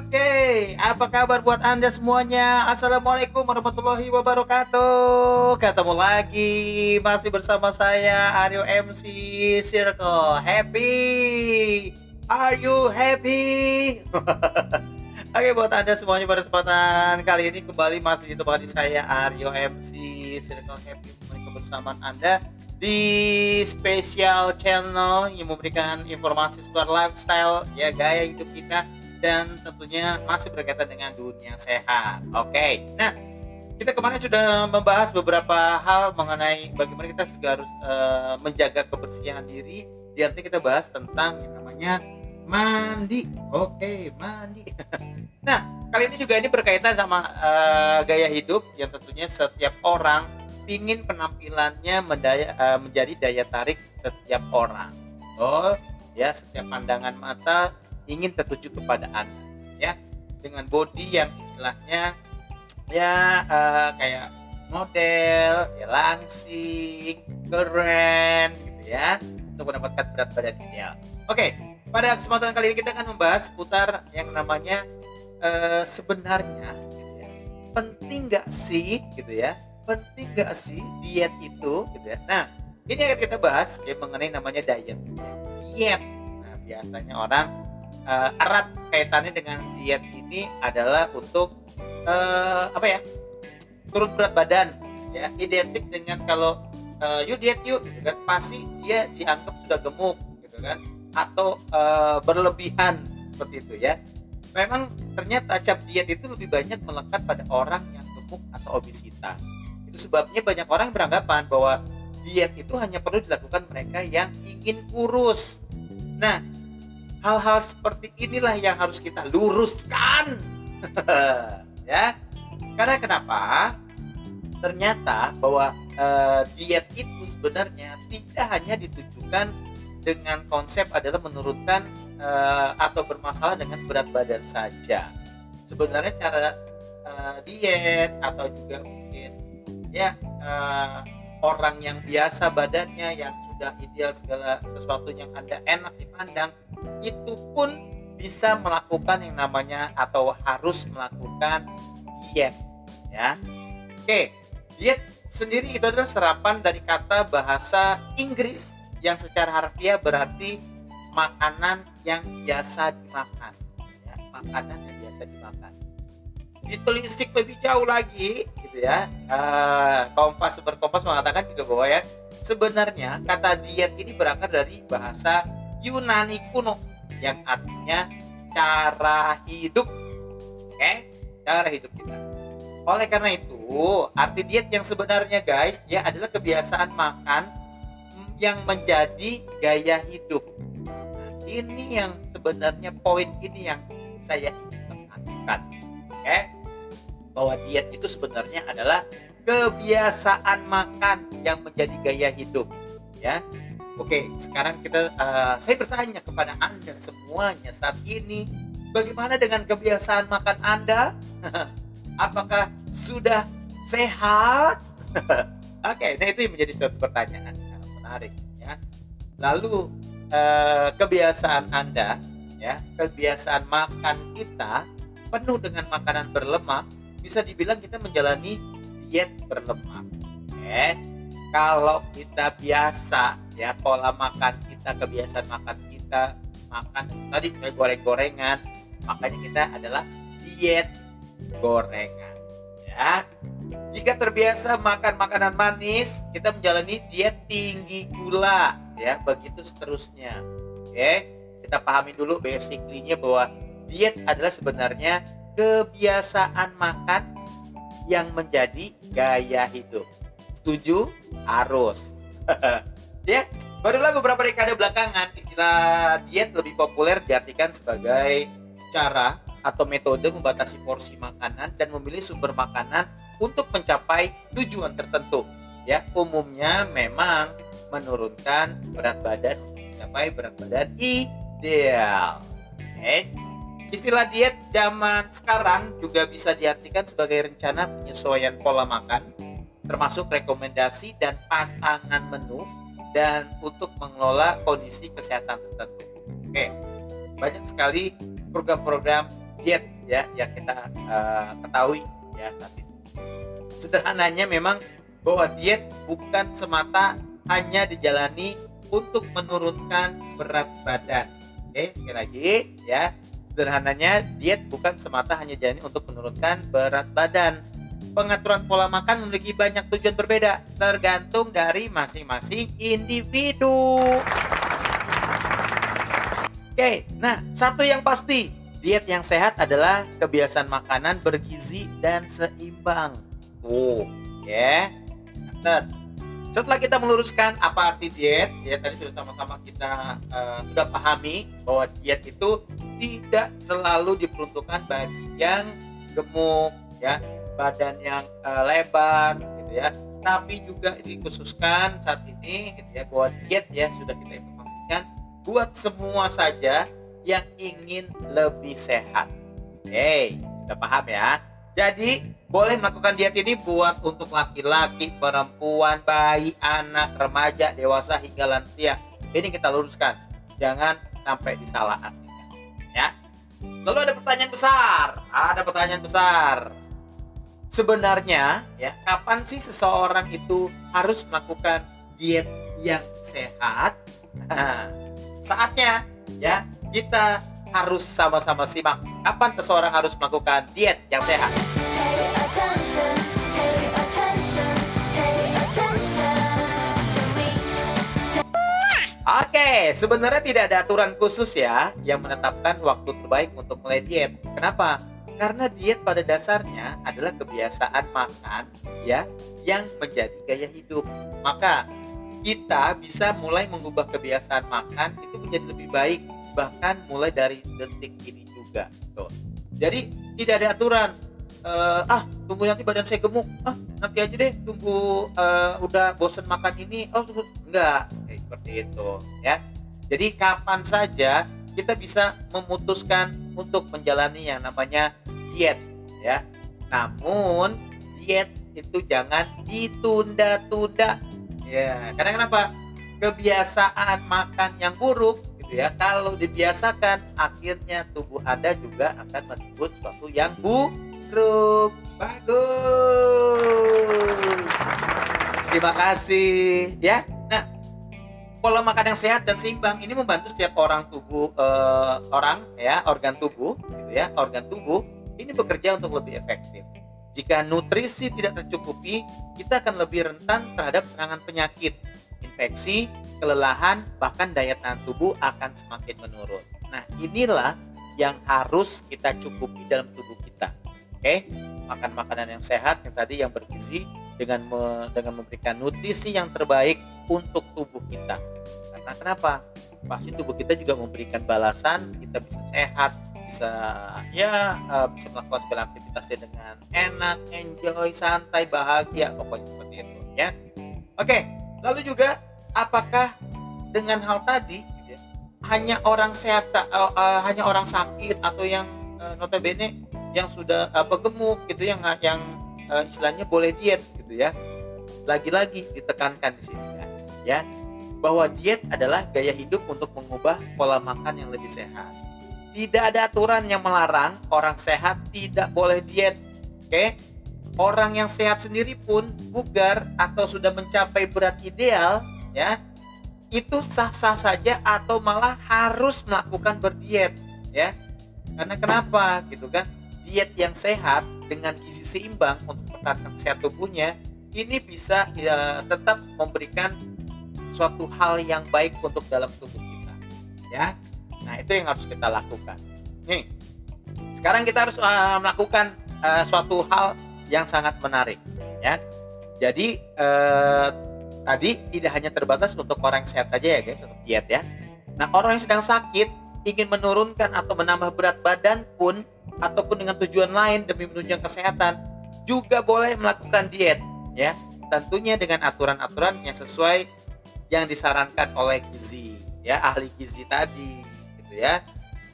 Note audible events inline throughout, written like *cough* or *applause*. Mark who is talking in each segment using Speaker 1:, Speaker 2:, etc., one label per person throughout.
Speaker 1: Oke, apa kabar buat Anda semuanya? Assalamualaikum warahmatullahi wabarakatuh. Ketemu lagi masih bersama saya Aryo MC Circle. Happy? Are you happy? *laughs* Oke, buat Anda semuanya pada kesempatan kali ini kembali masih ditemani saya Aryo MC Circle Happy kebersamaan Anda di spesial channel yang memberikan informasi seputar lifestyle ya gaya hidup kita dan tentunya masih berkaitan dengan dunia sehat. Oke, okay. nah kita kemarin sudah membahas beberapa hal mengenai bagaimana kita juga harus uh, menjaga kebersihan diri. Di nanti kita bahas tentang yang namanya mandi. Oke, okay, mandi. *laughs* nah, kali ini juga ini berkaitan sama uh, gaya hidup yang tentunya setiap orang ingin penampilannya mendaya, uh, menjadi daya tarik setiap orang. Oh, ya setiap pandangan mata ingin tertuju kepada Anda ya. Dengan body yang istilahnya ya uh, kayak model ya langsing keren gitu ya untuk mendapatkan berat badan ideal. Oke pada kesempatan kali ini kita akan membahas seputar yang namanya uh, sebenarnya gitu ya, penting nggak sih gitu ya? Penting nggak sih diet itu gitu ya? Nah ini akan kita bahas ya mengenai namanya diet. Diet. Nah biasanya orang uh, erat kaitannya dengan diet ini adalah untuk uh, apa ya turun berat badan ya. Identik dengan kalau uh, yuk diet yuk gitu kan. Pasti dia dianggap sudah gemuk gitu kan. Atau uh, berlebihan seperti itu ya. Memang ternyata cap diet itu lebih banyak melekat pada orang yang gemuk atau obesitas. Itu sebabnya banyak orang beranggapan bahwa diet itu hanya perlu dilakukan mereka yang ingin kurus. Nah hal-hal seperti inilah yang harus kita luruskan. *laughs* Ya. Karena kenapa? Ternyata bahwa uh, diet itu sebenarnya tidak hanya ditujukan dengan konsep adalah menurunkan uh, atau bermasalah dengan berat badan saja. Sebenarnya cara uh, diet atau juga mungkin ya uh, orang yang biasa badannya yang sudah ideal segala sesuatu yang anda enak dipandang itu pun bisa melakukan yang namanya atau harus melakukan diet ya. Oke diet sendiri itu adalah serapan dari kata bahasa Inggris yang secara harfiah berarti makanan yang biasa dimakan ya, makanan yang biasa dimakan. Ditelisik lebih jauh lagi gitu ya uh, kompas berkompas mengatakan juga bahwa ya sebenarnya kata diet ini berangkat dari bahasa Yunani kuno yang artinya cara hidup. Oke, cara hidup kita. Oleh karena itu, arti diet yang sebenarnya guys, ya adalah kebiasaan makan yang menjadi gaya hidup. Nah, ini yang sebenarnya poin ini yang saya ingin tekankan. Oke. Bahwa diet itu sebenarnya adalah kebiasaan makan yang menjadi gaya hidup, ya Oke, sekarang kita uh, saya bertanya kepada Anda semuanya saat ini, bagaimana dengan kebiasaan makan Anda? *laughs* Apakah sudah sehat? *laughs* Oke, nah itu yang menjadi suatu pertanyaan yang menarik ya. Lalu uh, kebiasaan Anda ya, kebiasaan makan kita penuh dengan makanan berlemak, bisa dibilang kita menjalani diet berlemak. Oke. Kalau kita biasa ya pola makan kita kebiasaan makan kita makan tadi goreng-gorengan makanya kita adalah diet gorengan ya jika terbiasa makan makanan manis kita menjalani diet tinggi gula ya begitu seterusnya oke kita pahami dulu basically-nya bahwa diet adalah sebenarnya kebiasaan makan yang menjadi gaya hidup. Setuju? Harus. *laughs* Ya barulah beberapa dekade belakangan istilah diet lebih populer diartikan sebagai cara atau metode membatasi porsi makanan dan memilih sumber makanan untuk mencapai tujuan tertentu. Ya umumnya memang menurunkan berat badan mencapai berat badan ideal. Okay. Istilah diet zaman sekarang juga bisa diartikan sebagai rencana penyesuaian pola makan termasuk rekomendasi dan pantangan menu dan untuk mengelola kondisi kesehatan tertentu. Oke, banyak sekali program-program diet ya yang kita uh, ketahui ya saat. Sederhananya memang bahwa diet bukan semata hanya dijalani untuk menurunkan berat badan. Oke, sekali lagi ya. Sederhananya diet bukan semata hanya dijalani untuk menurunkan berat badan. Pengaturan pola makan memiliki banyak tujuan berbeda tergantung dari masing-masing individu. Oke, nah satu yang pasti diet yang sehat adalah kebiasaan makanan bergizi dan seimbang. Tuh, ya. Yeah. Setelah kita meluruskan apa arti diet, ya tadi sudah sama-sama kita uh, sudah pahami bahwa diet itu tidak selalu diperuntukkan bagi yang gemuk, ya badan yang uh, lebar, gitu ya. Tapi juga dikhususkan saat ini, gitu ya, bahwa diet ya sudah kita informasikan buat semua saja yang ingin lebih sehat. Oke, sudah paham ya? Jadi boleh melakukan diet ini buat untuk laki-laki, perempuan, bayi, anak, remaja, dewasa hingga lansia. Ini kita luruskan. Jangan sampai disalah artinya. Ya. Lalu ada pertanyaan besar. Ada pertanyaan besar. Sebenarnya ya, kapan sih seseorang itu harus melakukan diet yang sehat? *laughs* Saatnya ya kita harus sama-sama simak kapan seseorang harus melakukan diet yang sehat. Oke, sebenarnya tidak ada aturan khusus ya yang menetapkan waktu terbaik untuk mulai diet. Kenapa? Karena diet pada dasarnya adalah kebiasaan makan ya yang menjadi gaya hidup. Maka kita bisa mulai mengubah kebiasaan makan itu menjadi lebih baik bahkan mulai dari detik ini juga tuh jadi tidak ada aturan uh, ah tunggu nanti badan saya gemuk ah nanti aja deh tunggu uh, udah bosen makan ini oh tunggu enggak seperti itu ya. Jadi kapan saja kita bisa memutuskan untuk menjalani yang namanya diet ya. Namun diet itu jangan ditunda-tunda ya. Karena kenapa? Kebiasaan makan yang buruk gitu ya kalau dibiasakan akhirnya tubuh anda juga akan menyebut suatu yang buruk. Bagus! Terima kasih ya pola makan yang sehat dan seimbang ini membantu setiap orang tubuh uh, orang ya organ tubuh gitu ya organ tubuh ini bekerja untuk lebih efektif jika nutrisi tidak tercukupi kita akan lebih rentan terhadap serangan penyakit infeksi kelelahan, bahkan daya tahan tubuh akan semakin menurun. Nah, inilah yang harus kita cukupi dalam tubuh kita. Oke, makan makanan yang sehat yang tadi yang bergizi dengan me, dengan memberikan nutrisi yang terbaik untuk tubuh kita. Karena kenapa? Pasti tubuh kita juga memberikan balasan, kita bisa sehat, bisa ya uh, bisa melakukan segala aktivitasnya dengan enak, enjoy, santai, bahagia, pokoknya seperti itu ya. Oke, lalu juga apakah dengan hal tadi gitu ya, hanya orang sehat uh, uh, hanya orang sakit atau yang uh, notabene yang sudah apa gemuk gitu yang yang uh, istilahnya boleh diet gitu ya. Lagi-lagi ditekankan di sini guys ya bahwa diet adalah gaya hidup untuk mengubah pola makan yang lebih sehat. Tidak ada aturan yang melarang orang sehat tidak boleh diet oke? Orang yang sehat sendiri pun bugar atau sudah mencapai berat ideal ya itu sah-sah saja atau malah harus melakukan berdiet ya. Karena kenapa? Gitu kan? Diet yang sehat dengan gizi seimbang untuk mempertahankan sehat tubuhnya ini bisa ya, tetap memberikan suatu hal yang baik untuk dalam tubuh kita ya. Nah itu yang harus kita lakukan. Nih sekarang kita harus uh, melakukan uh, suatu hal yang sangat menarik ya. Jadi uh, tadi tidak hanya terbatas untuk orang yang sehat saja ya guys untuk diet ya. Nah orang yang sedang sakit ingin menurunkan atau menambah berat badan pun ataupun dengan tujuan lain demi menunjang kesehatan juga boleh melakukan diet ya. Tentunya dengan aturan-aturan yang sesuai yang disarankan oleh gizi ya ahli gizi tadi gitu ya.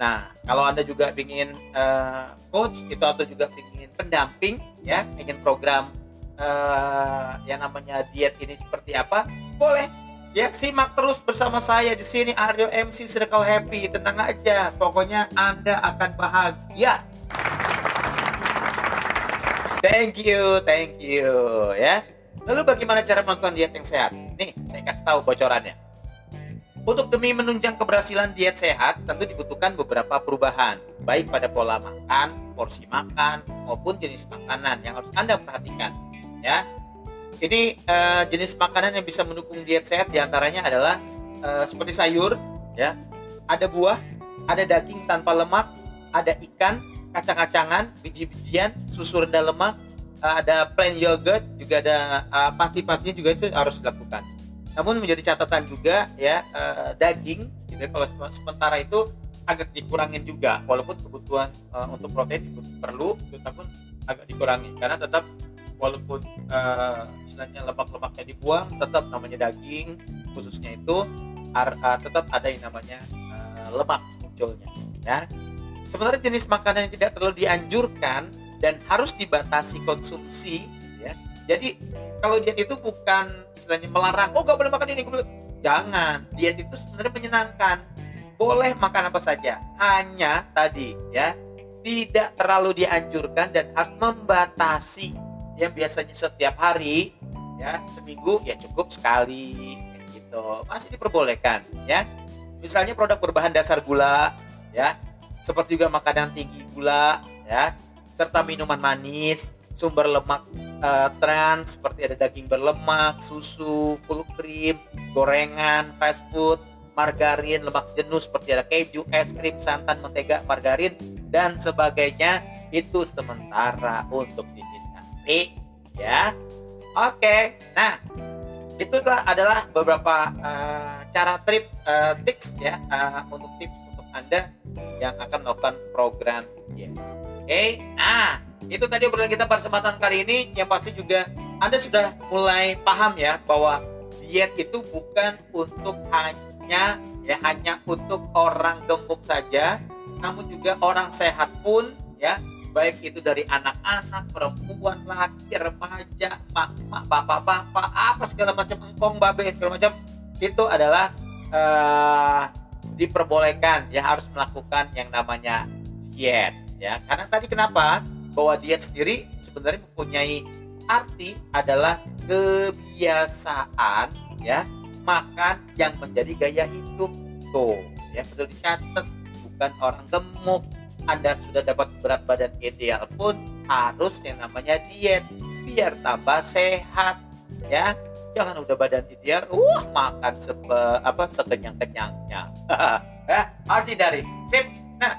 Speaker 1: Nah kalau anda juga ingin uh, coach itu atau juga ingin pendamping ya ingin program uh, yang namanya diet ini seperti apa, boleh. Ya simak terus bersama saya di sini Aryo MC Circle Happy. Tenang aja, pokoknya Anda akan bahagia Thank you, thank you ya. Lalu bagaimana cara melakukan diet yang sehat? Nih, saya kasih tahu bocorannya. Untuk demi menunjang keberhasilan diet sehat, tentu dibutuhkan beberapa perubahan, baik pada pola makan, porsi makan, maupun jenis makanan yang harus Anda perhatikan. Ya, ini uh, jenis makanan yang bisa mendukung diet sehat di antaranya adalah uh, seperti sayur, ya, ada buah, ada daging tanpa lemak, ada ikan, kacang-kacangan, biji-bijian, susu rendah lemak, uh, ada plain yogurt, juga ada uh, pati-patinya juga itu harus dilakukan. Namun menjadi catatan juga ya uh, daging gitu ya, kalau sementara itu agak dikurangin juga walaupun kebutuhan uh, untuk protein perlu namun agak dikurangi. Karena tetap walaupun uh, istilahnya lemak-lemaknya dibuang tetap namanya daging khususnya itu tetap ada yang namanya lemak munculnya ya sementara jenis makanan yang tidak terlalu dianjurkan dan harus dibatasi konsumsi ya. Jadi kalau diet itu bukan istilahnya melarang oh gak boleh makan ini boleh. Jangan. Diet itu sebenarnya menyenangkan. Boleh makan apa saja. Hanya tadi ya tidak terlalu dianjurkan dan harus membatasi. Yang biasanya setiap hari ya seminggu ya cukup sekali gitu. Masih diperbolehkan ya. Misalnya produk berbahan dasar gula ya seperti juga makanan tinggi gula ya serta minuman manis sumber lemak uh, trans seperti ada daging berlemak, susu, full cream, gorengan, fast food, margarin, lemak jenuh seperti ada keju, es krim, santan, mentega, margarin dan sebagainya itu sementara untuk dihindari ya. Oke. Nah, itulah adalah beberapa uh, cara trip uh, tips ya uh, untuk tips untuk Anda yang akan melakukan program ya. Oke. Nah, itu tadi obrolan kita pada kesempatan kali ini yang pasti juga Anda sudah mulai paham ya bahwa diet itu bukan untuk hanya ya hanya untuk orang gemuk saja, namun juga orang sehat pun ya baik itu dari anak-anak, perempuan, laki, remaja, mak-mak, bapak-bapak, apa segala macam engkong, babe segala macam itu adalah uh, diperbolehkan ya harus melakukan yang namanya diet ya. Karena tadi kenapa? bahwa diet sendiri sebenarnya mempunyai arti adalah kebiasaan ya makan yang menjadi gaya hidup tuh ya perlu dicatat bukan orang gemuk anda sudah dapat berat badan ideal pun harus yang namanya diet biar tambah sehat ya jangan udah badan ideal wah makan sepe, apa sekenyang kenyangnya ya *laughs* harus dari sip nah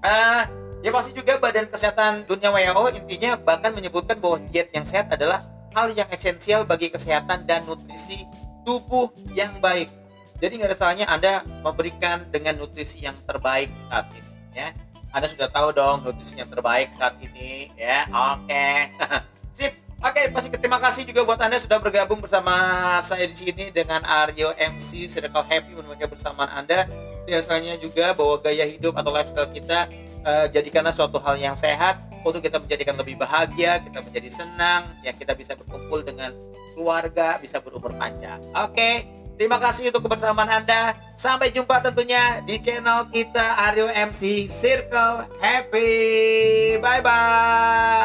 Speaker 1: uh, Ya pasti juga Badan Kesehatan Dunia WHO intinya bahkan menyebutkan bahwa diet yang sehat adalah hal yang esensial bagi kesehatan dan nutrisi tubuh yang baik. Jadi nggak ada salahnya Anda memberikan dengan nutrisi yang terbaik saat ini ya. Anda sudah tahu dong nutrisi yang terbaik saat ini ya. Oke. *laughs* Sip. Oke, pasti terima kasih juga buat Anda sudah bergabung bersama saya di sini dengan Aryo MC Circle Happy menemani bersama Anda. Tidak salahnya juga bahwa gaya hidup atau lifestyle kita uh, jadikanlah suatu hal yang sehat untuk kita menjadikan lebih bahagia, kita menjadi senang, ya kita bisa berkumpul dengan keluarga, bisa berumur panjang. Oke, terima kasih untuk kebersamaan Anda. Sampai jumpa tentunya di channel kita Aryo MC Circle Happy. Bye bye.